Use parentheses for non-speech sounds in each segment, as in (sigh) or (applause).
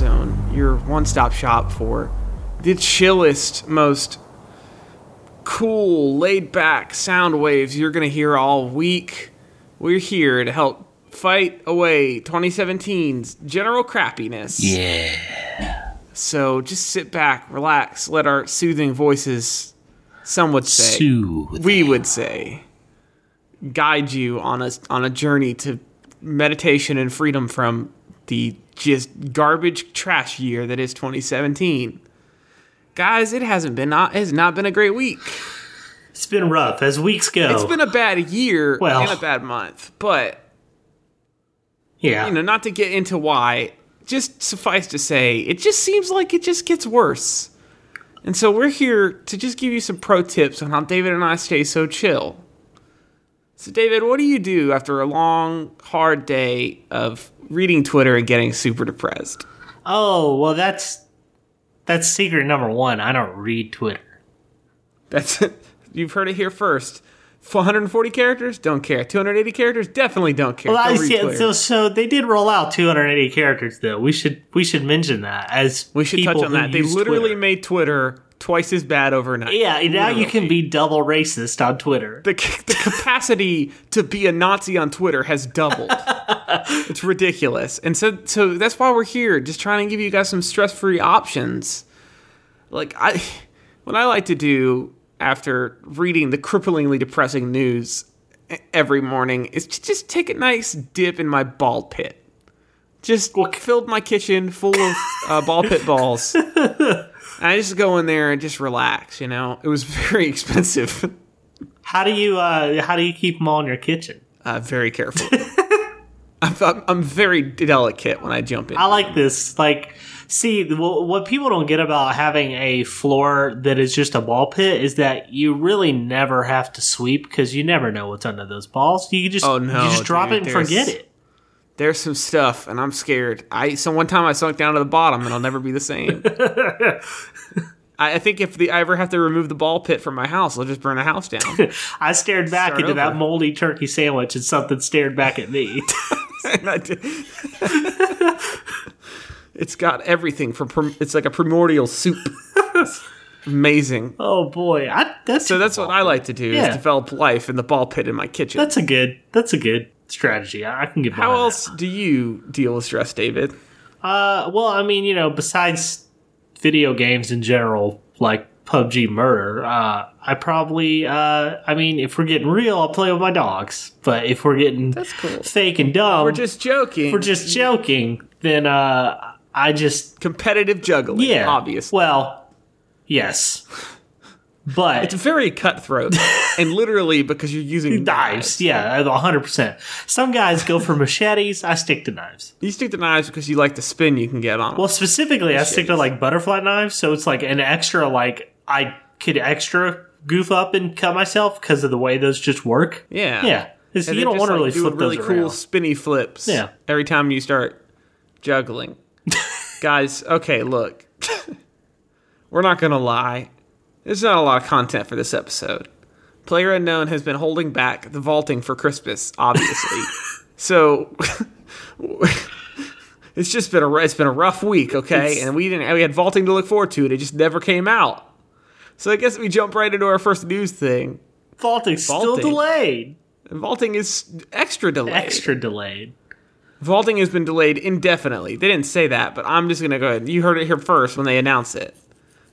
Welcome to Drop Zone, your one stop shop for the chillest, most cool, laid back sound waves you're going to hear all week. We're here to help fight away 2017's general crappiness. Yeah. So just sit back, relax, let our soothing voices, some would say, Soothe. we would say, guide you on a on a journey to meditation and freedom from the just garbage trash year that is 2017. Guys, it hasn't been not has not been a great week. It's been rough as weeks go. It's been a bad year Well. and a bad month, but yeah. you know, not to get into why, just suffice to say, it just seems like it just gets worse. And so we're here to just give you some pro tips on how David and I stay so chill. So, David, what do you do after a long, hard day of reading Twitter and getting super depressed? oh well, that's that's secret number one. I don't read Twitter. That's it. (laughs) you've heard it here first. 140 characters, don't care. 280 characters, definitely don't care. Well, Don't read see. So, so they did roll out 280 characters, though. We should we should mention that as we should touch on that. They literally Twitter. made Twitter twice as bad overnight. Yeah, and now you can be double racist on Twitter. the, the (laughs) capacity to be a Nazi on Twitter has doubled. (laughs) it's ridiculous. And so so that's why we're here, just trying to give you guys some stress-free options. Like I what I like to do after reading the cripplingly depressing news every morning is to just take a nice dip in my ball pit. Just filled my kitchen full of uh, ball pit balls. (laughs) I just go in there and just relax, you know. It was (laughs) very expensive. How do you uh how do you keep them all in your kitchen? uh, very careful. (laughs) I'm, I'm, I'm very delicate when I jump in. I like this. Like, see, what people don't get about having a floor that is just a ball pit is that you really never have to sweep because you never know what's under those balls. You just Oh, no, you just drop dude, it and forget it. There's some stuff, and I'm scared. I so one time I sunk down to the bottom, and I'll never be the same. (laughs) I, I think if the I ever have to remove the ball pit from my house, I'll just burn the house down. (laughs) I stared back Start into that moldy turkey sandwich and something stared back at me. (laughs) And I did- it's got everything from it's like a primordial soup. Amazing. oh boy, I, that's So that's what I like to do Yeah. is develop life in the ball pit in my kitchen. That's a good. That's a good strategy. I, I can get. How behind that. else do you deal with stress, David? Uh, well, I mean, you know, besides video games in general, like PUBG Murder, uh, I probably, uh, I mean, if we're getting real, I'll play with my dogs. But if we're getting That's cool. fake and dumb, We're just joking. we're just joking, then uh, I just competitive juggling. yeah, obviously. Well, yes, but It's very cutthroat, (laughs) and literally because you're using knives, yeah, hundred percent. Some guys go for machetes. I stick to knives. You stick to knives because you like the spin you can get on. 'em. Well, specifically, I stick to like butterfly knives, so it's like an extra like I could extra goof up and cut myself because of the way those just work. yeah, Yeah, It's- And you don't want to like, really do flip really those cool around. spinny flips. Yeah. every time you start juggling, (laughs) guys. Okay, look, (laughs) we're not gonna lie. There's not a lot of content for this episode. Player Unknown has been holding back the vaulting for Christmas, obviously. (laughs) so (laughs) it's just been a it's been a rough week, okay? It's- and we didn't we had vaulting to look forward to, and it just never came out. So I guess we jump right into our first news thing. Vaulting's still Vaulting. delayed, Vaulting is extra delayed. extra delayed. Vaulting has been delayed indefinitely. They didn't say that, but I'm just gonna go ahead. You heard it here first when they announced it.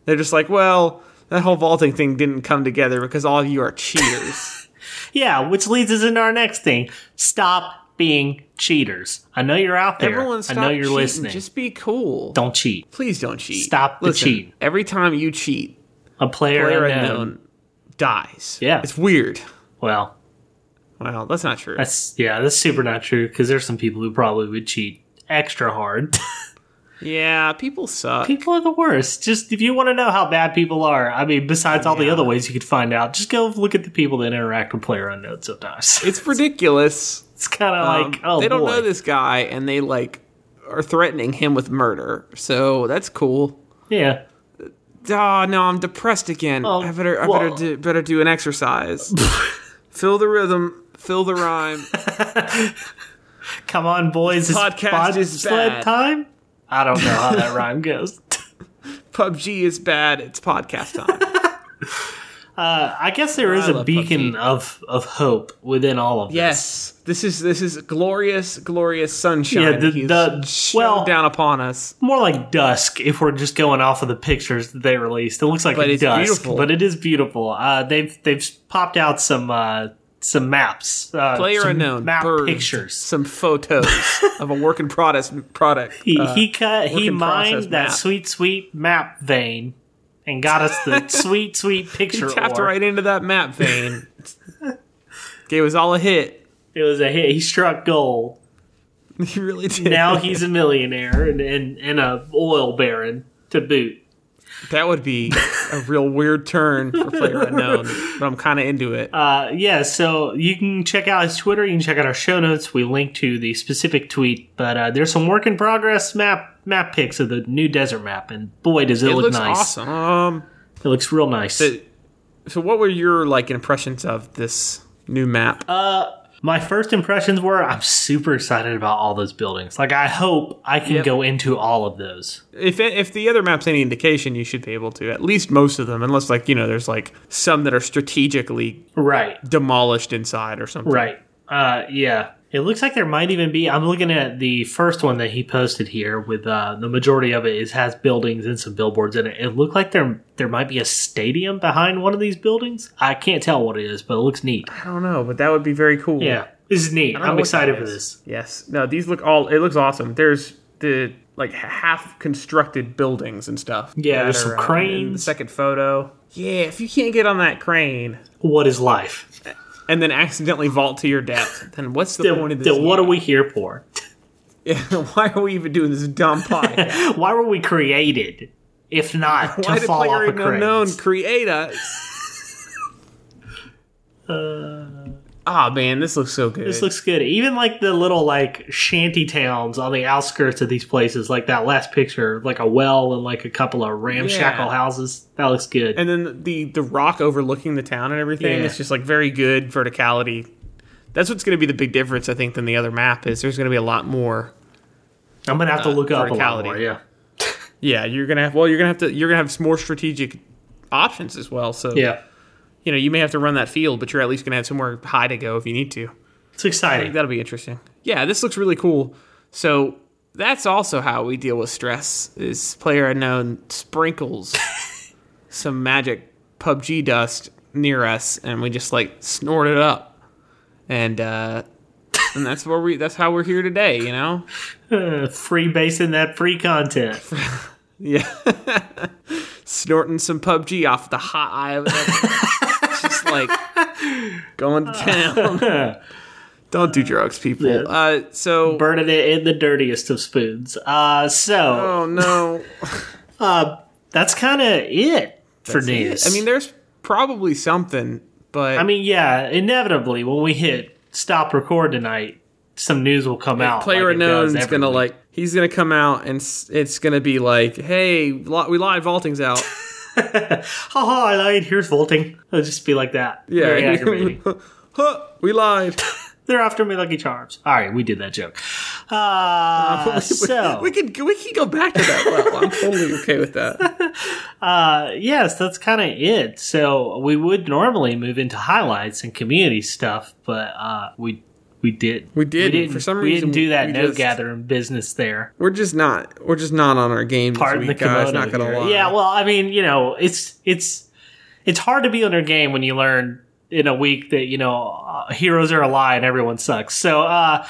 They're just like, well, that whole vaulting thing didn't come together because all of you are cheaters. (laughs) Yeah, which leads us into our next thing. Stop being cheaters. I know you're out there. Everyone, I know you're cheating. listening. Just be cool. don't cheat. Please don't cheat. Stop the Listen, cheating. Every time you cheat, A player, player unknown. unknown dies. Yeah. it's weird. Well, Well, that's not true. that's yeah, that's super not true because there's some people who probably would cheat extra hard. (laughs) yeah, people suck. people are the worst. Just if you want to know how bad people are, I mean, besides all the other ways you could find out, just go look at the people that interact with player unknown sometimes. it's (laughs) ridiculous. It's kind of Um, like, oh, they don't boy. know this guy, and they like are threatening him with murder. So that's cool. Yeah. Oh no, I'm depressed again. Oh, I better, I well- better do, better do an exercise. (laughs) fill the rhythm, fill the rhyme. (laughs) Come on, boys. It's podcast is sled bad. time. I don't know how that rhyme goes. (laughs) PUBG is bad. It's podcast time. (laughs) Uh, I guess there is I a beacon PUBG. of of hope within all of this. yes, this is this is glorious, glorious sunshine. Yeah, the- the- well- down upon us. more like dusk if we're just going off of the pictures that they released. It looks like But it's dusk, beautiful. but it is beautiful. Uh, they've they've popped out some uh, some maps, uh, Player some unknown map birds, pictures. some photos of a working product. Product. He uh, he cut he work in mined that map. sweet sweet map vein and got us the (laughs) sweet sweet picture. he tapped right into that map vein. it was all a hit. It was a hit. He struck gold. (laughs) He really did. Now he's a millionaire and and, and a oil baron to boot. That would be a real weird turn for player unknown, but I'm kind of into it. Uh, yeah, so you can check out his Twitter. You can check out our show notes. We link to the specific tweet, but uh, there's some work in progress map map pics of the new desert map, and boy, does it, it look looks nice! awesome. Um, It looks real nice. so, so what were your like impressions of this new map? Uh, My first impressions were I'm super excited about all those buildings. Like, I hope I can Yep. go into all of those. if if the other map's any indication, you should be able to at least most of them, unless like you know there's like some that are strategically Right, demolished inside or something. right. Uh, yeah. It looks like there might even be. I'm looking at the first one that he posted here. With uh, the majority of it is has buildings and some billboards in it. It looked like there there might be a stadium behind one of these buildings. I can't tell what it is, but it looks neat. I don't know, but that would be very cool. Yeah, this is neat. I don't know I'm excited for this. Yes. No, these look all. It looks awesome. There's the like half constructed buildings and stuff. Yeah, there's some uh, in the second photo. Yeah, if you can't get on that crane What is life? And then accidentally vault to your death, (laughs) then what's the Then, point of this? then what are we here for? Yeah, (laughs) why are we even doing this dumb (laughs) podcast? Why were we created? If not why to did fall off a crane? unknown create us? Uh, Ah man, this looks so good. Uh, This looks good. Even like the little like shanty towns on the outskirts of these places, like that last picture, like a well and like a couple of ramshackle Yeah. houses. That looks good. and then the the rock overlooking the town and everything Yeah. it's just like very good verticality that's what's going to be the big difference i think than the other map is there's going to be a lot more I'm gonna have to look up a lot more. Yeah, (laughs) yeah you're going to have well you're going to have to you're going to have some more strategic options as well so yeah, you know you may have to run that field but you're at least going to have somewhere high to go if you need to. It's exciting. that'll be interesting. Yeah this looks really cool. So that's also how we deal with stress is player unknown sprinkles (laughs) some magic PUBG dust near us and we just like snort it up. And uh and that's where we that's how we're here today you know? Uh, (laughs) free basing that free content. (laughs) yeah. Snorting some PUBG off the hot eye of like (laughs) going to town (laughs) don't do drugs people Yeah. uh so Burning it in the dirtiest of spoons. Uh, so oh no (laughs) uh, that's kind of it for news. I mean, there's probably something, but I mean, yeah, inevitably when we hit stop record tonight, some news will come out. player like it unknown's gonna like he's gonna come out and it's gonna be like, hey, we lied, vaulting's out. (laughs) haha, I lied. Here's vaulting. It'll just be like that. Yeah. Very (laughs) aggravating. (laughs) huh, we lied. They're after me, Lucky Charms. All right, we did that joke. Uh, so we could we could go back to that level. I'm totally okay with that. uh, yes, that's kind of it. So we would normally move into highlights and community stuff, but uh, we we did We didn't. For some reason, we didn't do that note just- gathering business there. We're just not we're just not on our game. Pardon this the week, guys. Not gonna lie. Yeah, well, I mean, you know, it's it's it's hard to be on their game when you learn in a week that you know uh, heroes are a lie and everyone sucks. So uh,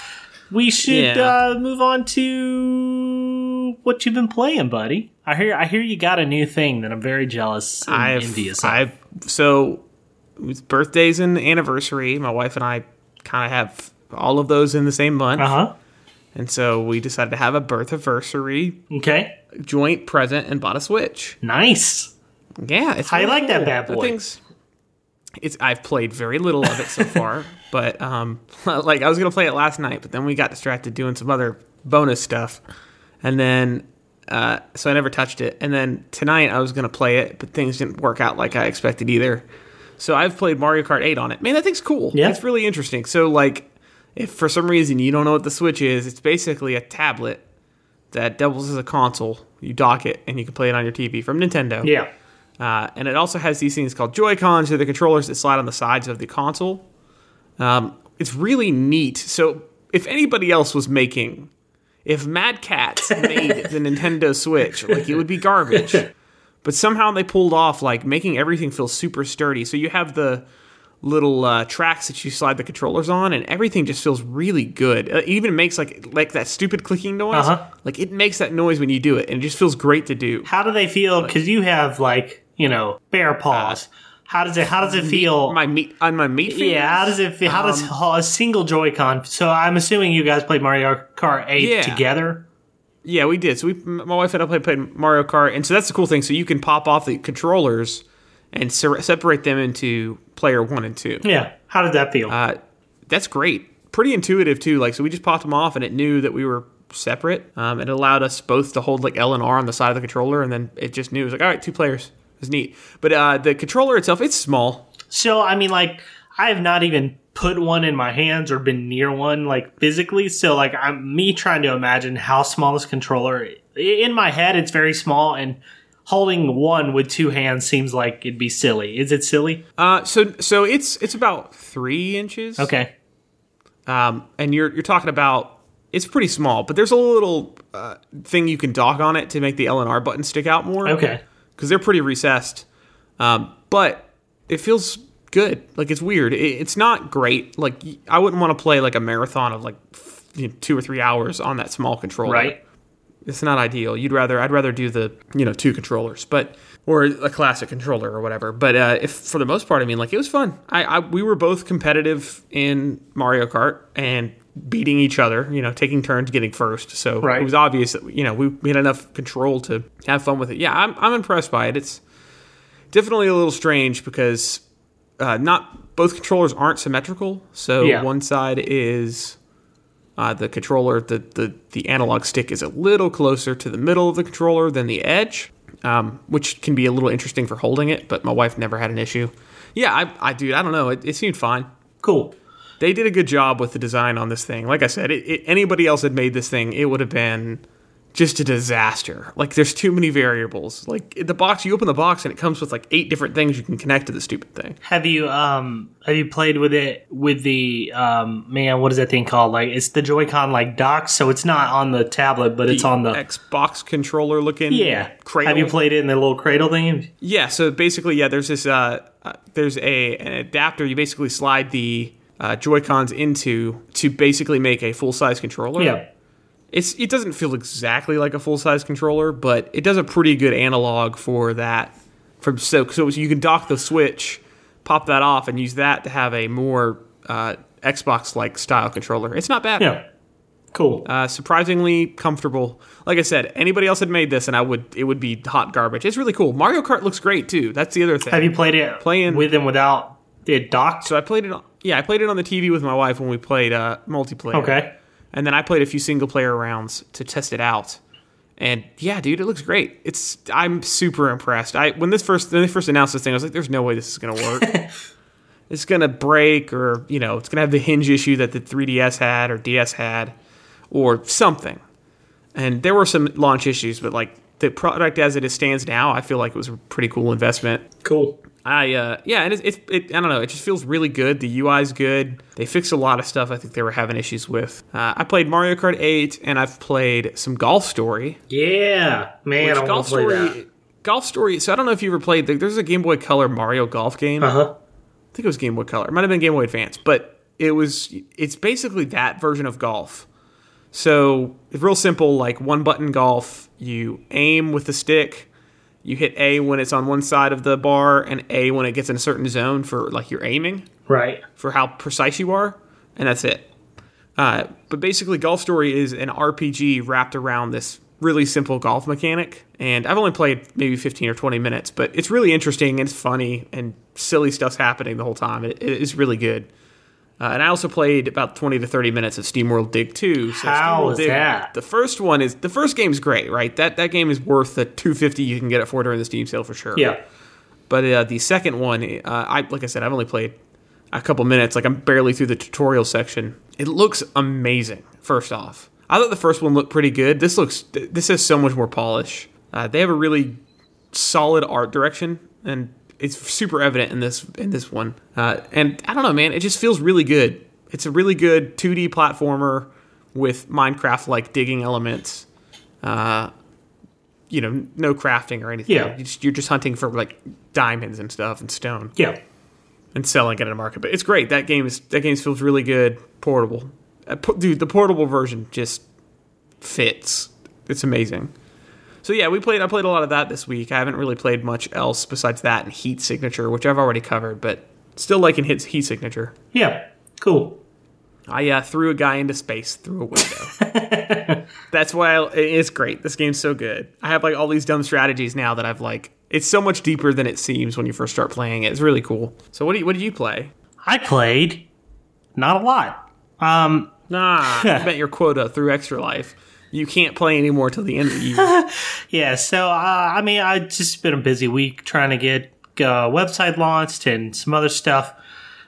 we should Yeah. uh, move on to what you've been playing, buddy. I hear I hear you got a new thing that I'm very jealous and I've, envious of. I've so with birthdays and anniversary, my wife and I kind of have all of those in the same month, Uh huh. and so we decided to have a birth anniversary Okay. joint present and bought a Switch. Nice. Yeah, it's you really like that cool. bad boy? thing's- it's I've played very little of it so (laughs) far, but um, (laughs) like I was gonna play it last night, but then we got distracted doing some other bonus stuff, and then uh, so I never touched it. And then tonight I was gonna play it, but things didn't work out like I expected either. So I've played Mario Kart 8 on it. Man, that thing's cool. Yeah. it's really interesting. So like, if for some reason you don't know what the Switch is, it's basically a tablet that doubles as a console. You dock it and you can play it on your TV from Nintendo. Yeah. Uh, and it also has these things called Joy Cons, they're the controllers that slide on the sides of the console. Um, it's really neat. So, if anybody else was making, if Mad Catz (laughs) made the Nintendo Switch, like it would be garbage. (laughs) But somehow they pulled off like making everything feel super sturdy. So you have the little uh, tracks that you slide the controllers on, and everything just feels really good. Uh, It even makes like like that stupid clicking noise. Uh-huh. Like it makes that noise when you do it, and it just feels great to do. How do they feel? Because you have like you know bare paws. how does it? How does it feel? My meat on my meat. Fingers? yeah. How does it? feel? How does Um, a single Joy-Con? So I'm assuming you guys played Mario Kart 8 Yeah. together. Yeah, we did. So we, my wife and I played, played Mario Kart, and so that's the cool thing. So you can pop off the controllers and ser- separate them into player one and two. Yeah. How did that feel? Uh, that's great. Pretty intuitive too. Like so, we just popped them off, and it knew that we were separate. Um, it allowed us both to hold like L and R on the side of the controller, and then it just knew it was like, all right, two players. It was neat. But uh, the controller itself, it's small. So I mean, like, I have not even put one in my hands or been near one, like physically. So like, I'm me trying to imagine how small this controller. In my head, it's very small, and holding one with two hands seems like it'd be silly. Is it silly? Uh, so so it's it's about three inches. Okay. um, and you're you're talking about it's pretty small, but there's a little uh, thing you can dock on it to make the L and R button stick out more. Okay. because they're pretty recessed, um, but it feels good. Like it's weird. It, it's not great. Like I wouldn't want to play like a marathon of like you know, two or three hours on that small controller. Right. It's not ideal. You'd rather I'd rather do the you know two controllers, but or a classic controller or whatever. But uh, if for the most part, I mean, like it was fun. I, I we were both competitive in Mario Kart and beating each other. You know, taking turns getting first. So Right. it was obvious that you know we, we had enough control to have fun with it. Yeah, I'm I'm impressed by it. It's definitely a little strange because uh, not both controllers aren't symmetrical. So Yeah. one side is uh, the controller, the, the the analog stick is a little closer to the middle of the controller than the edge, um, which can be a little interesting for holding it. But my wife never had an issue. Yeah, I, I dude, I don't know. It, it seemed fine. Cool. They did a good job with the design on this thing. Like I said, it, it, anybody else had made this thing, it would have been just a disaster. Like there's too many variables. Like the box, you open the box and it comes with like eight different things you can connect to the stupid thing. Have you um have you played with it with the um man what is that thing called like it's the Joy-Con like dock so it's not on the tablet but it's on the Xbox controller looking. yeah cradle. have you played it in the little cradle thing Yeah, so basically, yeah, there's this, uh, uh, there's a an adapter. You basically slide the uh, Joy Cons into to basically make a full size controller. yeah it's it doesn't feel exactly like a full size controller, but it does a pretty good analog for that. From so so you can dock the Switch, pop that off, and use that to have a more uh, Xbox like style controller. It's not bad. yeah cool Uh, surprisingly comfortable. Like I said, anybody else had made this, and I would it would be hot garbage. It's really cool. Mario Kart looks great too. That's the other thing. have you played it Playing- with and without it docked so I played it. On, yeah, I played it on the TV with my wife when we played uh, multiplayer. okay And then I played a few single player rounds to test it out. And yeah, dude, it looks great. It's I'm super impressed. I when this first when they first announced this thing, I was like, "There's no way this is gonna work. (laughs) it's gonna break, or you know, it's gonna have the hinge issue that the 3DS had or DS had, or something." And there were some launch issues, but like the product as it stands now, I feel like it was a pretty cool investment. cool I uh yeah, and it's, it's it, I don't know, it just feels really good. The UI's good. They fixed a lot of stuff I think they were having issues with. Uh, I played Mario Kart 8 and I've played some Golf Story. yeah man I Golf Story that Golf Story. So I don't know if you ever played there's a Game Boy Color Mario Golf game. uh huh I think it was Game Boy Color. It might have been Game Boy Advance, but it was it's basically that version of golf. So it's real simple, like one button golf. You aim with the stick. You hit A when it's on one side of the bar, and A when it gets in a certain zone for like you're aiming right for how precise you are, and that's it. Uh, but basically, Golf Story is an RPG wrapped around this really simple golf mechanic. And I've only played maybe 15 or 20 minutes, but it's really interesting and it's funny and silly stuff's happening the whole time. It, it is really good. Uh, and I also played about 20 to 30 minutes of SteamWorld Dig 2. So How is Dig, that? The first one is the first game's great, right? That that game is worth the 250 you can get it for during the Steam sale for sure. yeah But uh, the second one, uh, I like I said, I've only played a couple minutes. Like I'm barely through the tutorial section. It looks amazing. First off, I thought the first one looked pretty good. This looks this has so much more polish. Uh, they have a really solid art direction, and it's super evident in this in this one. Uh, and I don't know, man, it just feels really good. It's a really good 2D platformer with Minecraft like digging elements. Uh, you know, no crafting or anything. Yeah. You're just, you're just hunting for like diamonds and stuff and stone Yeah. and selling it at a market. But it's great. That game is that game feels really good. Portable, Uh, po- dude. The portable version just fits. It's amazing. So yeah, we played. I played a lot of that this week. I haven't really played much else besides that and Heat Signature, which I've already covered. But still liking Heat Heat Signature. Yeah. Cool. I uh, threw a guy into space through a window. (laughs) That's why I, it's great. This game's so good. I have like all these dumb strategies now that I've like. It's so much deeper than it seems when you first start playing it. It's really cool. So what do you, what did you play? I played not a lot. Um, Nah, (laughs) you bet your quota through Extra Life. You can't play anymore till the end of the year. (laughs) yeah, so uh, I mean, I just been a busy week trying to get uh, website launched and some other stuff.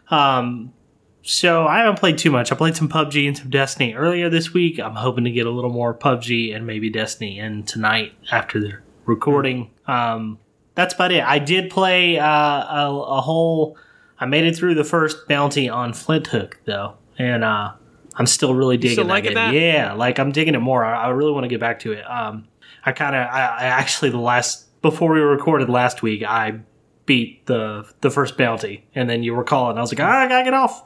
Um, so I haven't played too much. I played some PUBG and some Destiny earlier this week. I'm hoping to get a little more PUBG and maybe Destiny in tonight after the recording. Um, that's about it. I did play uh, a, a whole. I made it through the first bounty on Flinthook though, and uh, I'm still really digging still that that? Yeah, like I'm digging it more. I, I really want to get back to it. Um, I kind of, I, I actually the last before we recorded last week, I beat the the first bounty, and then you were calling. I was like, ah, I gotta get off.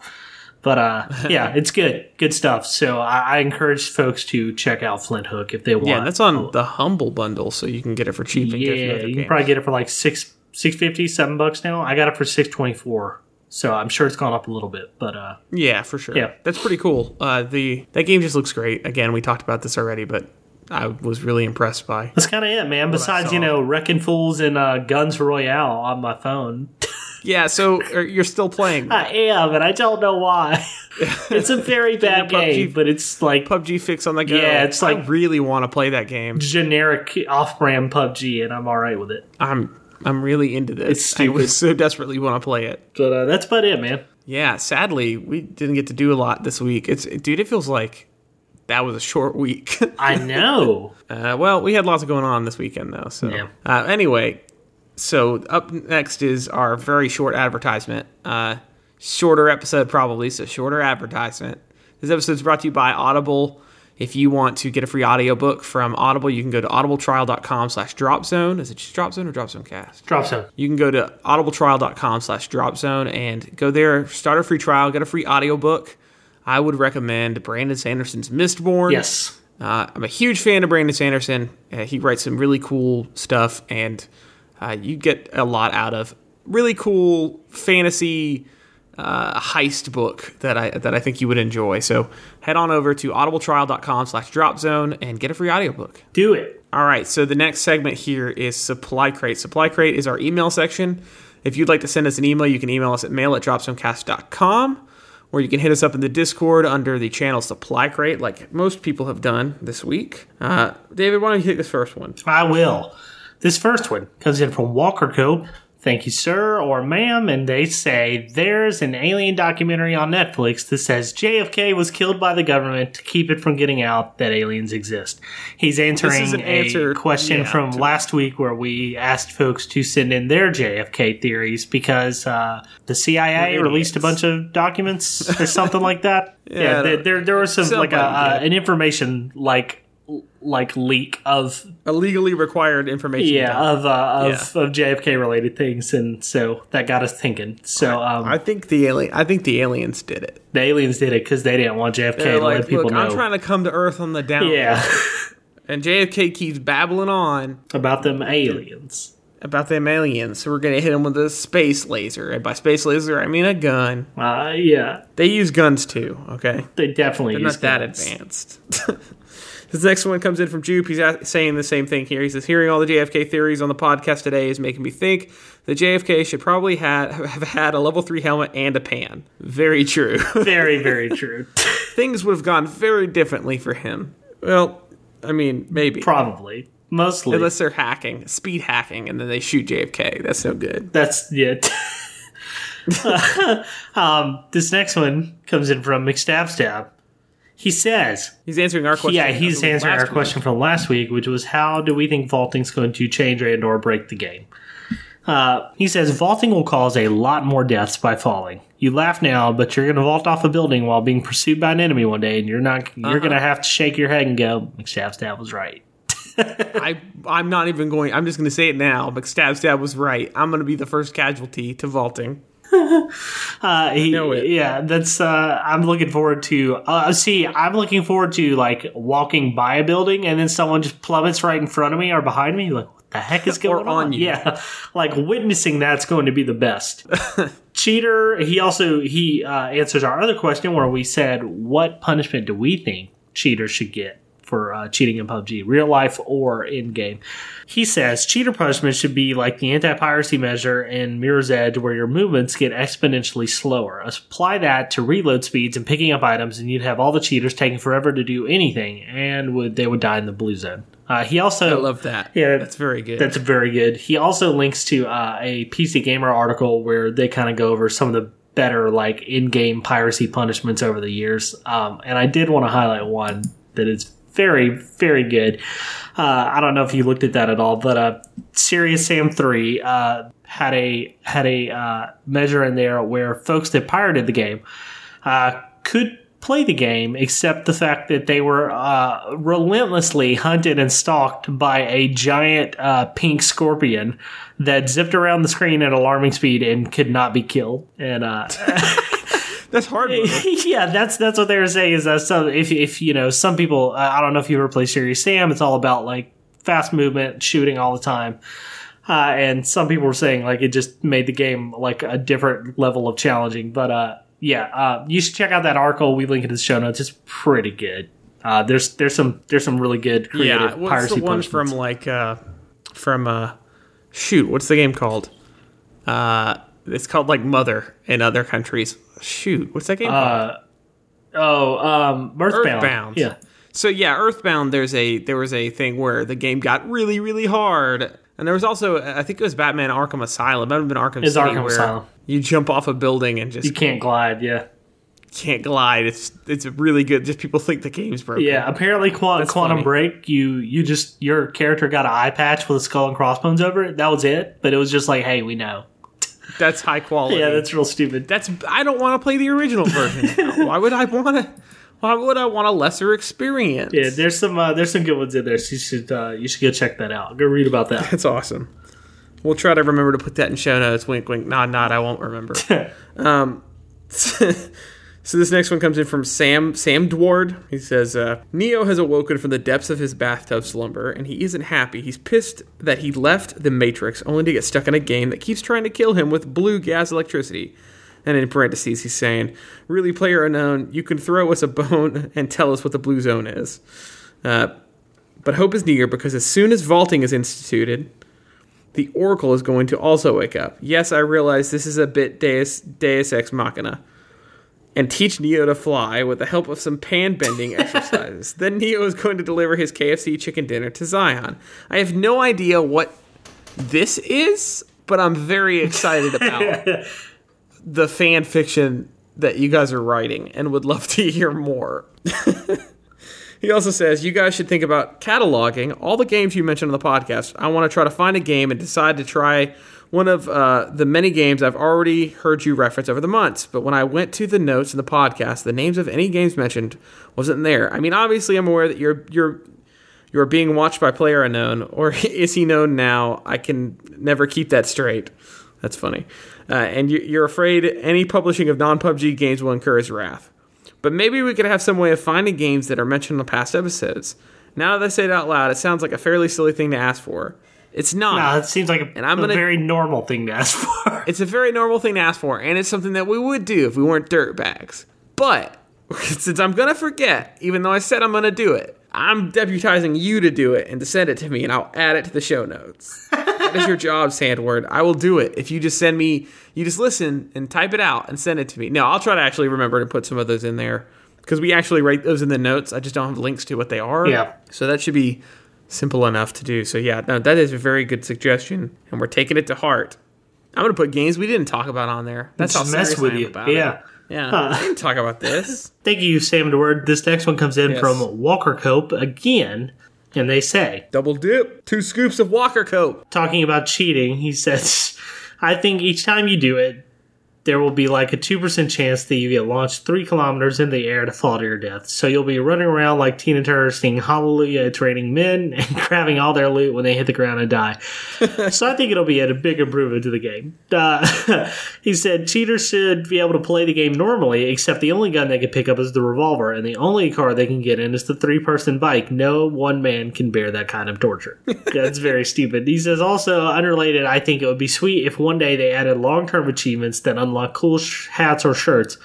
But uh, (laughs) yeah, it's good, good stuff. So I, I encourage folks to check out Flinthook if they want. yeah, that's on the Humble bundle, so you can get it for cheap. Yeah, other you can probably get it for like six six fifty, seven bucks now. I got it for six twenty four. So I'm sure it's gone up a little bit, but uh, yeah, for sure. Yeah. that's pretty cool. Uh, the that game just looks great. Again, we talked about this already, but I was really impressed by. that's kind of it, man. Besides, you know, Wrecking Fools and uh, Guns Royale on my phone. Yeah, so er, you're still playing (laughs) I am, and I don't know why. (laughs) it's a very bad PUBG game, but it's like PUBG Fix on the go. Yeah, it's I like- really want to play that game. generic off-brand PUBG, and I'm all right with it. I'm I'm really into this. It's I stupid. so desperately want to play it. But uh, that's about it, man. Yeah, sadly, we didn't get to do a lot this week. It's dude, it feels like that was a short week. (laughs) I know. uh, well, we had lots of going on this weekend though. So Yeah. uh, anyway, so up next is our very short advertisement. Uh, shorter episode probably, so shorter advertisement. This episode is brought to you by Audible. If you want to get a free audiobook from Audible, you can go to audibletrial.com slash dropzone. Is it just dropzone or dropzonecast? Drop zone. you can go to audibletrial.com slash dropzone and go there, start a free trial, get a free audiobook. I would recommend Brandon Sanderson's Mistborn. Yes. Uh, I'm a huge fan of Brandon Sanderson. Uh, he writes some really cool stuff, and uh, you get a lot out of really cool fantasy uh, heist book that I that I think you would enjoy. So head on over to audibletrial.com slash dropzone and get a free audiobook. Do it. All right, so the next segment here is Supply Crate. Supply Crate is our email section. If you'd like to send us an email, you can email us at mail at dropzonecast.com, or you can hit us up in the Discord under the channel Supply Crate, like most people have done this week. Uh, David, why don't you take this first one? I will. This first one comes in from Walker Cope. Thank you, sir or ma'am. And they say there's an alien documentary on Netflix that says JFK was killed by the government to keep it from getting out that aliens exist. He's answering an answer, question yeah, from last week where we asked folks to send in their JFK theories because uh, the CIA released a bunch of documents or something like that. (laughs) Yeah, I there, there, there was some like a, uh, an information like like leak of A legally required information. yeah of uh, of, of JFK related things, and so that got us thinking. So um, I think the alien. I think the aliens did it. the aliens did it because they didn't want JFK They're to like, let people look, know. I'm trying to come to Earth on the down. yeah, And JFK keeps babbling on. (laughs) about them aliens. about them aliens. So we're gonna hit them with a space laser, and by space laser I mean a gun. Uh, yeah, They use guns too. Okay, they definitely they're use not that advanced. (laughs) this next one comes in from Jupe. He's a- saying the same thing here. He says, "Hearing all the JFK theories on the podcast today is making me think that JFK should probably ha- (laughs) have had a level three helmet and a pan." Very true. (laughs) Very, very true. Things would have gone very differently for him. Well, I mean, maybe. Probably, mostly. Unless they're hacking, speed hacking, and then they shoot JFK. That's no good. That's yeah. (laughs) um, this next one comes in from McStab Stab. He says, He's answering our question. yeah, he's answering our week. question from last week, which was how do we think vaulting's going to change and or break the game? Uh, he says vaulting will cause a lot more deaths by falling. You laugh now, but you're going to vault off a building while being pursued by an enemy one day, and you're not. You're Uh-huh. going to have to shake your head and go, "McStab stab was right." (laughs) I I'm not even going. I'm just going to say it now. McStab Stab was right. I'm going to be the first casualty to vaulting. (laughs) Uh, he. Yeah, that's. Uh, I'm looking forward to. Uh, see, I'm looking forward to like walking by a building and then someone just plummets right in front of me or behind me. Like, what the heck is (laughs) going on you. Yeah, (laughs) like witnessing that's going to be the best. Cheater. He also he uh, answers our other question where we said, "What punishment do we think cheaters should get?" For uh, cheating in PUBG, real life or in game. He says cheater punishment should be like the anti piracy measure in Mirror's Edge, where your movements get exponentially slower. Apply that to reload speeds and picking up items, and you'd have all the cheaters taking forever to do anything, and would they would die in the blue zone. Uh, he also I love that. Yeah, that's very good. that's very good. He also links to uh, a PC Gamer article where they kind of go over some of the better like in-game piracy punishments over the years. Um, and I did want to highlight one that is very, very good. Uh, I don't know if you looked at that at all, but uh, Serious Sam Three uh, had a had a uh, measure in there where folks that pirated the game uh, could play the game, except the fact that they were uh, relentlessly hunted and stalked by a giant uh, pink scorpion that zipped around the screen at alarming speed and could not be killed. And uh, (laughs) that's hard. (laughs) yeah, that's that's what they were saying. Is that some if if you know some people, I I don't know if you ever play Serious Sam. It's all about like fast movement, shooting all the time. Uh, and some people were saying like it just made the game like a different level of challenging. But uh, yeah, uh, you should check out that article. We link it in the show notes. It's pretty good. Uh, there's there's some there's some really good creative yeah, what's piracy the one punishments. from like uh from uh shoot, what's the game called? Uh it's called like Mother in other countries. Shoot, what's that game called? uh, oh, um, Earthbound. Earthbound. Yeah. So yeah, Earthbound. There's a there was a thing where the game got really really hard, and there was also I think it was Batman Arkham Asylum. Might have been Arkham It's City Arkham Asylum. you jump off a building and just You can't glide. Yeah. can't glide. It's it's really good. Just people think the game's broken. Yeah, apparently Qu- Quantum funny. Break, you you just your character got an eye patch with a skull and crossbones over it. That was it, but it was just like, hey, we know. That's high quality. Yeah, that's real stupid. that's. I don't want to play the original version. (laughs) why would I want to? Why would I want a lesser experience? Yeah, there's some uh, there's some good ones in there. So you should uh, you should go check that out. Go read about that. That's awesome. We'll try to remember to put that in show notes. Wink, wink, nod, nod. I won't remember. (laughs) um, (laughs) so this next one comes in from Sam Sandward. He says, uh, "Neo has awoken from the depths of his bathtub slumber, and he isn't happy. He's pissed that he left the Matrix only to get stuck in a game that keeps trying to kill him with blue gas electricity." And in parentheses, he's saying, "Really, player unknown, you can throw us a bone and tell us what the blue zone is." Uh, but hope is near because as soon as vaulting is instituted, the Oracle is going to also wake up. Yes, I realize this is a bit Deus, Deus Ex Machina. And teach Neo to fly with the help of some pan bending (laughs) exercises. then Neo is going to deliver his KFC chicken dinner to Zion. I have no idea what this is, but I'm very excited about (laughs) the fan fiction that you guys are writing and would love to hear more. (laughs) He also says, You guys should think about cataloging all the games you mentioned on the podcast. I want to try to find a game and decide to try one of uh, the many games I've already heard you reference over the months. But when I went to the notes in the podcast, the names of any games mentioned wasn't there. I mean, obviously, I'm aware that you're you're you're being watched by player unknown, or (laughs) is he known now? I can never keep that straight. That's funny. Uh, and you, you're afraid any publishing of non PUBG games will incur his wrath. But maybe we could have some way of finding games that are mentioned in the past episodes. Now that I say it out loud, it sounds like a fairly silly thing to ask for. It's not. No, it seems like a, And I'm a gonna- very normal thing to ask for. (laughs) It's a very normal thing to ask for, and it's something that we would do if we weren't dirtbags. But (laughs) since I'm gonna forget, even though I said I'm gonna do it, I'm deputizing you to do it and to send it to me, and I'll add it to the show notes. that is your (laughs) job, Sandward. I will do it if you just send me, you just listen and type it out and send it to me. No, I'll try to actually remember to put some of those in there because we actually write those in the notes. I just don't have links to what they are. Yeah. So that should be simple enough to do. So yeah, no, that is a very good suggestion, and we're taking it to heart. I'm gonna put games we didn't talk about on there. That's how Just mess serious with you. about it. Yeah. Yeah, we can talk about this. (laughs) Thank you, Sandward. This next one comes in Yes. from Walker Cope again, and they say, Double dip, two scoops of Walker Cope. talking about cheating, he says, (laughs) I think each time you do it, there will be like a 2% chance that you get launched three kilometers in the air to fall to your death. So you'll be running around like Tina Turner singing Hallelujah at raining men (laughs) and grabbing all their loot when they hit the ground and die. (laughs) so I think it'll be a big improvement to the game. Uh, (laughs) he said cheaters should be able to play the game normally, except the only gun they can pick up is the revolver, and the only car they can get in is the three person bike. No one man can bear that kind of torture. That's very stupid. He says also, unrelated, I think it would be sweet if one day they added long term achievements that unlock cool sh- hats or shirts.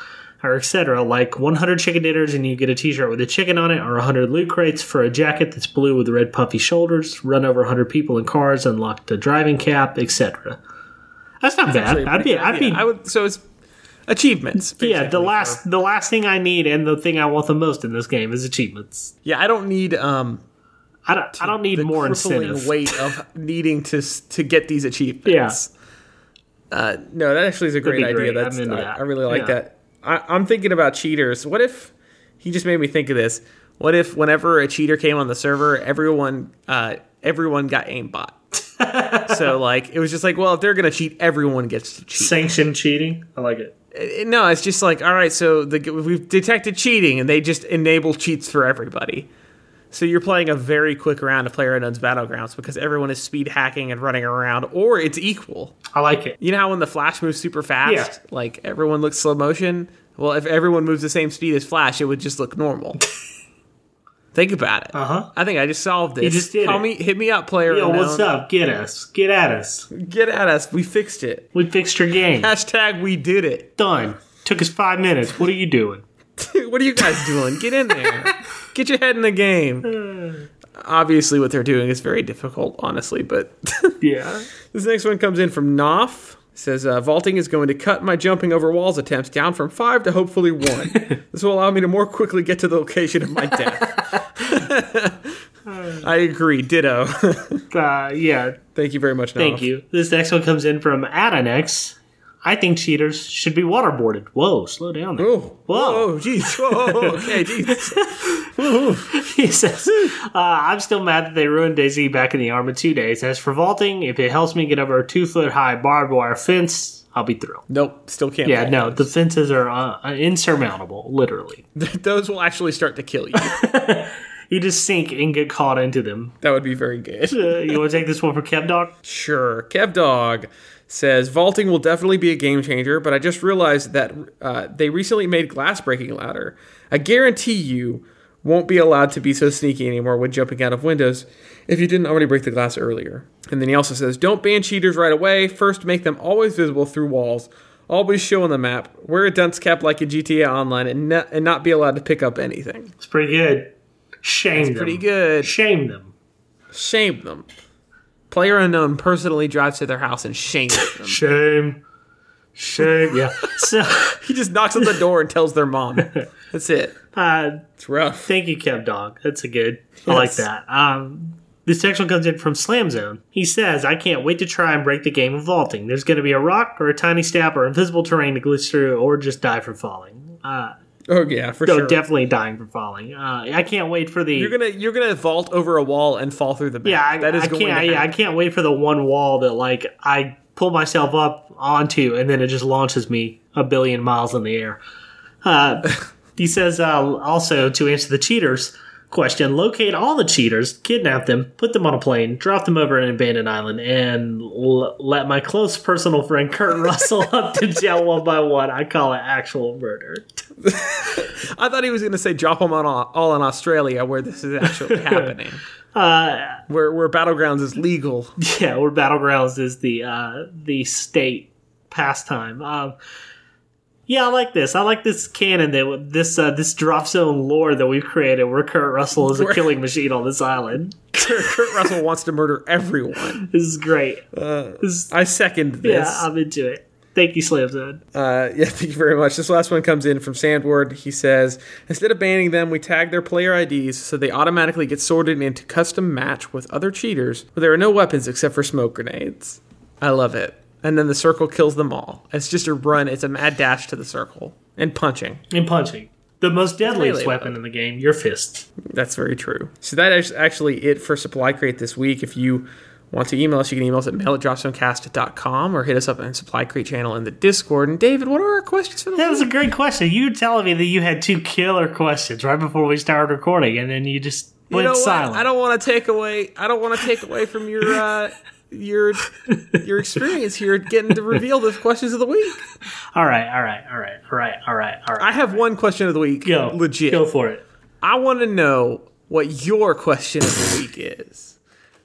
Or etc. Like 100 chicken dinners and you get a T-shirt with a chicken on it, or 100 loot crates for a jacket that's blue with red puffy shoulders. Run over 100 people in cars, unlock the driving cap, etc. That's not bad. I'd be, I'd be, I would. So it's achievements. yeah. The last, the last thing I need, and the thing I want the most in this game is achievements. yeah, I don't need um I don't, I don't need the more incentive. weight of needing to to get these (laughs) achievements. Uh, no, that actually is a great idea. great. That's I, that. I really like Yeah. that. I, I'm thinking about cheaters. What if he just made me think of this? What if whenever a cheater came on the server, everyone uh, everyone got aimbot? (laughs) so like it was just like, well, if they're gonna cheat, everyone gets to cheat. Sanctioned cheating. I like it. Uh, No, it's just like, all right, so the, we've detected cheating, and they just enable cheats for everybody. So you're playing a very quick round of PlayerUnknown's Battlegrounds because everyone is speed hacking and running around, or it's equal. I like it. You know how when the Flash moves super fast, Yeah. like everyone looks slow motion? Well, if everyone moves the same speed as Flash, it would just look normal. (laughs) Think about it. Uh huh. I think I just solved this. just did Call it. me, hit me up, player. Yo, what's up? Get us. Get at us. Get at us. We fixed it. We fixed your game. Hashtag we did it. Done. Took us five minutes. What are you doing? (laughs) what are you guys doing? Get in there. (laughs) (laughs) Get your head in the game. (sighs) Obviously, what they're doing is very difficult, honestly. But (laughs) Yeah. this next one comes in from Knopf. It says uh, vaulting is going to cut my jumping over walls attempts down from five to hopefully one. (laughs) this will allow me to more quickly get to the location of my death. I agree. Ditto. Uh, yeah. Thank you very much. Knopf. Thank you. This next one comes in from Adanex. I think cheaters should be waterboarded. Whoa, slow down there. Oh, Whoa. whoa, jeez. Whoa, okay, jeez. (laughs) he says, uh, I'm still mad that they ruined DayZ back in the Arma 2 days. As for vaulting, if it helps me get over a two foot high barbed wire fence, I'll be thrilled. Nope, still can't. Yeah, no, the fences are uh, insurmountable, literally. (laughs) Those will actually start to kill you. (laughs) You just sink and get caught into them. That would be very good. Uh, you want to take this one for Kev Dog? Sure. Kev Dog says vaulting will definitely be a game changer, but I just realized that uh, they recently made glass breaking louder. I guarantee you won't be allowed to be so sneaky anymore when jumping out of windows if you didn't already break the glass earlier. And then he also says, don't ban cheaters right away. First, make them always visible through walls. Always show on the map. Wear a dunce cap like in GTA Online and not, and not be allowed to pick up anything. It's pretty good. Shame them. Pretty good. Shame them. Shame them. Player unknown personally drives to their house and shames (laughs) them. Shame. Shame. Yeah. (laughs) So, (laughs) He just knocks on the door and tells their mom. That's it. uh, It's rough. thank you, Kev Dog. That's a good. I like that. Um, this next one comes in from Slam Zone. He says, I can't wait to try and break the game of vaulting. There's going to be a rock or a tiny step or invisible terrain to glitch through or just die from falling. Uh, Oh yeah, for no, sure. definitely dying from falling. Uh, I can't wait for the. You're gonna you're gonna vault over a wall and fall through the back. Yeah, I, that is I going can't. to yeah, I can't wait for the one wall that like I pull myself up onto, and then it just launches me a billion miles in the air. Uh, (laughs) he says uh, also to answer the cheaters question: locate all the cheaters, kidnap them, put them on a plane, drop them over an abandoned island, and l- let my close personal friend Kurt (laughs) Russell up to jail one by one. I call it actual murder. (laughs) I thought he was gonna say drop them on all, all in Australia where this is actually (laughs) happening, Uh, where where battlegrounds is legal. yeah, where battlegrounds is the uh, the state pastime. Um, yeah, I like this. I like this canon that this uh, this drop zone lore that we've created, where Kurt Russell is a killing machine on this island. (laughs) Kurt, Russell wants to murder everyone. (laughs) This is great. Uh, This, I second this. yeah, I'm into it. Thank you, Slam Zone. Uh, yeah, (laughs) thank you very much. This last one comes in from Sandward. He says, instead of banning them, we tag their player IDs so they automatically get sorted into custom match with other cheaters where there are no weapons except for smoke grenades. I love it. And then the circle kills them all. It's just a run. It's a mad dash to the circle. and punching. And punching. The most deadliest Melee weapon mode. in the game, your fists. That's very true. So that is actually it for Supply Crate this week. If you want to email us, you can email us at mail at dropzonecast.com or hit us up on Supply Crate channel in the Discord. And David, what are our questions for the That week? was a great question. You were telling me that you had two killer questions right before we started recording, and then you just You went know what? silent. I don't want to take away. I don't want to take away from your uh, your your experience here, getting to reveal the questions of the week. All right, all right, all right, all right, all right, all right. I have one question of the week. Go. legit. Go for it. I want to know what your question of the week is.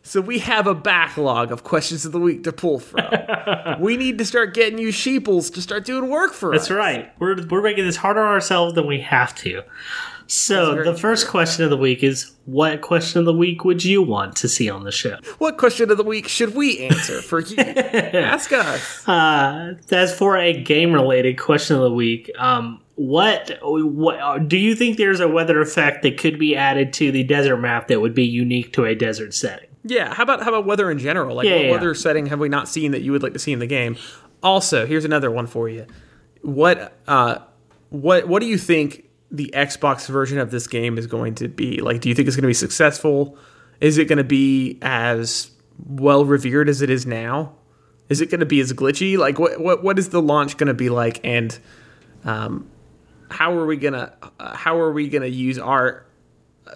So we have a backlog of questions of the week to pull from. (laughs) we need to start getting you sheeples to start doing work for us. That's right. We're we're making this harder on ourselves than we have to. So the first question of the week is: What question of the week would you want to see on the show? What question of the week should we answer for you? (laughs) Ask us. Uh, as for a game-related question of the week, um, what what do you think there's a weather effect that could be added to the desert map that would be unique to a desert setting? Yeah, how about how about weather in general? Like Yeah, what yeah, weather setting have we not seen that you would like to see in the game? Also, here's another one for you. What uh what what do you think the Xbox version of this game is going to be? Like do you think it's going to be successful? Is it going to be as well revered as it is now? Is it going to be as glitchy? Like what what what is the launch going to be like and um how are we to uh, how are we to use our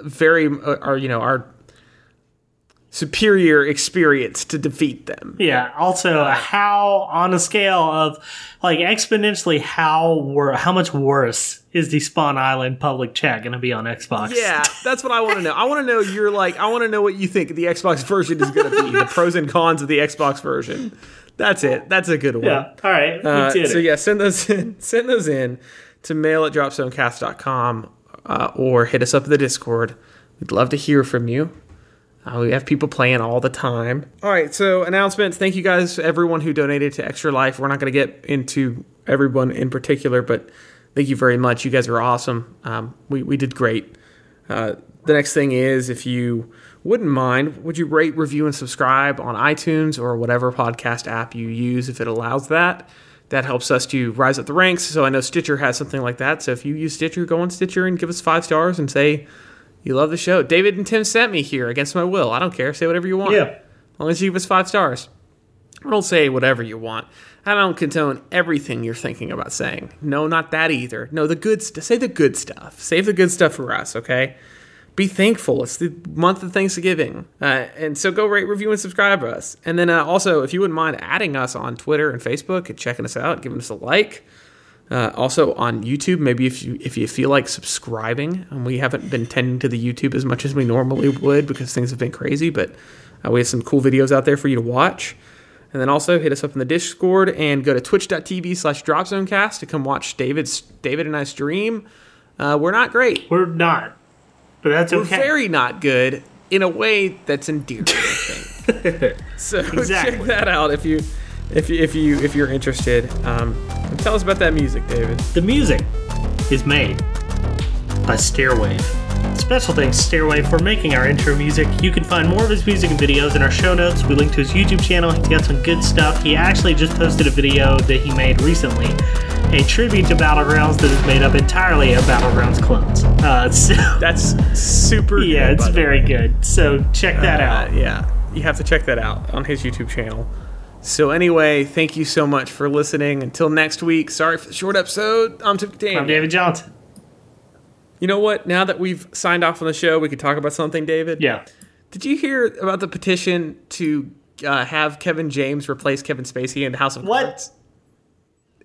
very uh, our you know our superior experience to defeat them. Yeah. Also, how on a scale of like exponentially, how wor- how much worse is the Spawn Island public chat going to be on Xbox? Yeah, that's what I want to know. I want to know you're like I want to know what you think the Xbox version is going to be, the pros and cons of the Xbox version. That's it. That's a good one. Yeah. All right. Uh, so yeah, send those (laughs) in. Send those in to mail at dropzonecast.com uh, or hit us up at the Discord. We'd love to hear from you. Uh, we have people playing all the time. All right, so announcements. Thank you guys, everyone who donated to Extra Life. We're not going to get into everyone in particular, but thank you very much. You guys are awesome. Um, we, we did great. Uh, the next thing is if you wouldn't mind, would you rate, review, and subscribe on iTunes or whatever podcast app you use if it allows that? That helps us to rise up the ranks. So I know Stitcher has something like that. So if you use Stitcher, go on Stitcher and give us five stars and say you love the show. David and Tim sent me here against my will. I don't care. Say whatever you want. Yeah. As long as you give us five stars. I don't say whatever you want. I don't condone everything you're thinking about saying. No, not that either. No, the good st- say the good stuff. Save the good stuff for us, okay? Be thankful. It's the month of Thanksgiving. Uh, and so go rate, review, and subscribe to us. And then uh, also, if you wouldn't mind adding us on Twitter and Facebook and checking us out, giving us a like. Uh, also on YouTube, maybe if you if you feel like subscribing, and we haven't been tending to the YouTube as much as we normally would because things have been crazy, but uh, we have some cool videos out there for you to watch. And then also hit us up in the Discord and go to twitch.tv slash dropzonecast to come watch David's David and I stream. Uh, we're not great. We're not, but that's We're okay. very not good in a way that's endearing, (laughs) so (laughs) Exactly. check that out if you if you if you if you're interested. Um, tell us about that music, David. The music is made by Stairwave. Special thanks to Stairwave for making our intro music. You can find more of his music and videos in our show notes. We link to his YouTube channel. He's got some good stuff. He actually just posted a video that he made recently, a tribute to Battlegrounds that is made up entirely of Battlegrounds clones. Uh, (laughs) so, That's super. yeah, good, it's very good. So check that Uh, out. yeah, you have to check that out on his YouTube channel. So anyway, thank you so much for listening. Until next week. Sorry for the short episode. I'm Tim Dan. I'm David Johnson. You know what? Now that we've signed off on the show, we could talk about something, David. Yeah. Did you hear about the petition to uh, have Kevin James replace Kevin Spacey in the House of What? Cards?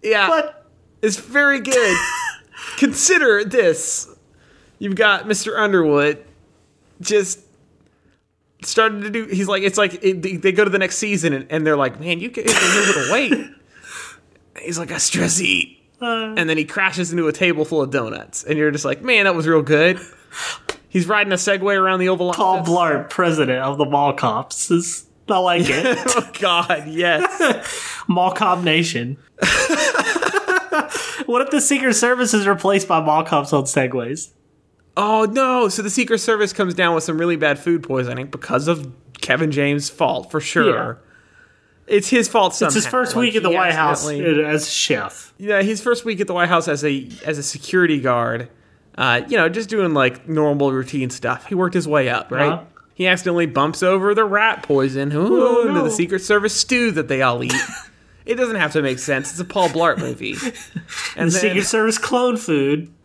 Yeah, What? it's very good. (laughs) Consider this: you've got Mr. Underwood just started to do. He's like, it's like it, they- go to the next season and, and they're like, man, you can lose a little weight. (laughs) He's like, I stress eat. Uh, and then he crashes into a table full of donuts, and you're just like, man, that was real good. He's riding a Segway around the Oval Paul Blart, president of the Mall Cops. Is, I like it. (laughs) oh God, yes. (laughs) Mall Cop Nation. what if the Secret Service is replaced by Mall Cops on Segways? Oh no! So the Secret Service comes down with some really bad food poisoning because of Kevin James' fault, for sure. It's his fault somehow. It's his first Like, week at the White House as chef. Yeah, his first week at the White House as a as a security guard. Uh, you know, just doing like normal routine stuff. He worked his way up, right? Uh-huh. He accidentally bumps over the rat poison ooh, Oh, into the Secret Service stew that they all eat. (laughs) it doesn't have to make sense. It's a Paul Blart movie. (laughs) And The then, Secret Service clone food. (laughs)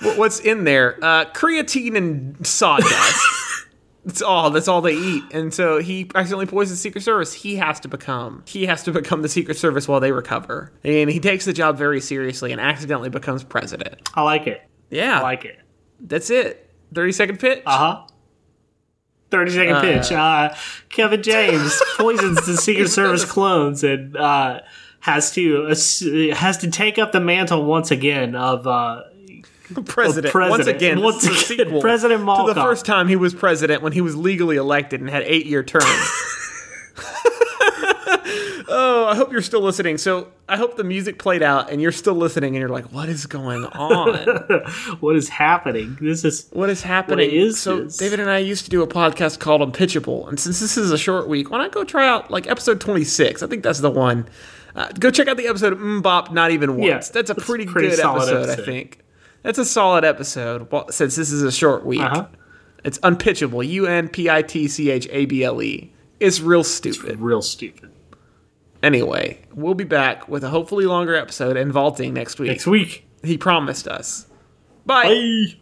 wh- what's in there? Uh, creatine and sawdust. (laughs) That's all. That's all they eat. And so he accidentally poisons the Secret Service. He has to become. He has to become the Secret Service while they recover. And he takes the job very seriously and accidentally becomes president. I like it. Yeah, I like it. that's it. Thirty second pitch. Uh huh. 30 second pitch. Uh, Kevin James (laughs) poisons the Secret Service (laughs) clones and uh, has to ass- has to take up the mantle once again of uh, (laughs) president. president. Once again, Once again, President to Malcolm. the first time he was president when he was legally elected and had eight year terms. (laughs) (laughs) oh, I hope you're still listening. So I hope the music played out and you're still listening and you're like, what is going on? what is happening? This is What is happening? is so this? David and I used to do a podcast called Unpitchable, and since this is a short week, why not go try out like episode 26? I think that's the one. Uh, go check out the episode of Mbop Not Even Once. Yeah, that's a pretty, pretty good solid episode, I think. That's a solid episode. Well, since this is a short week, Uh-huh. it's Unpitchable. U N P I T C H A B L E. It's real stupid. real stupid. Anyway, we'll be back with a hopefully longer episode and vaulting next week. Next week. He promised us. Bye. Bye.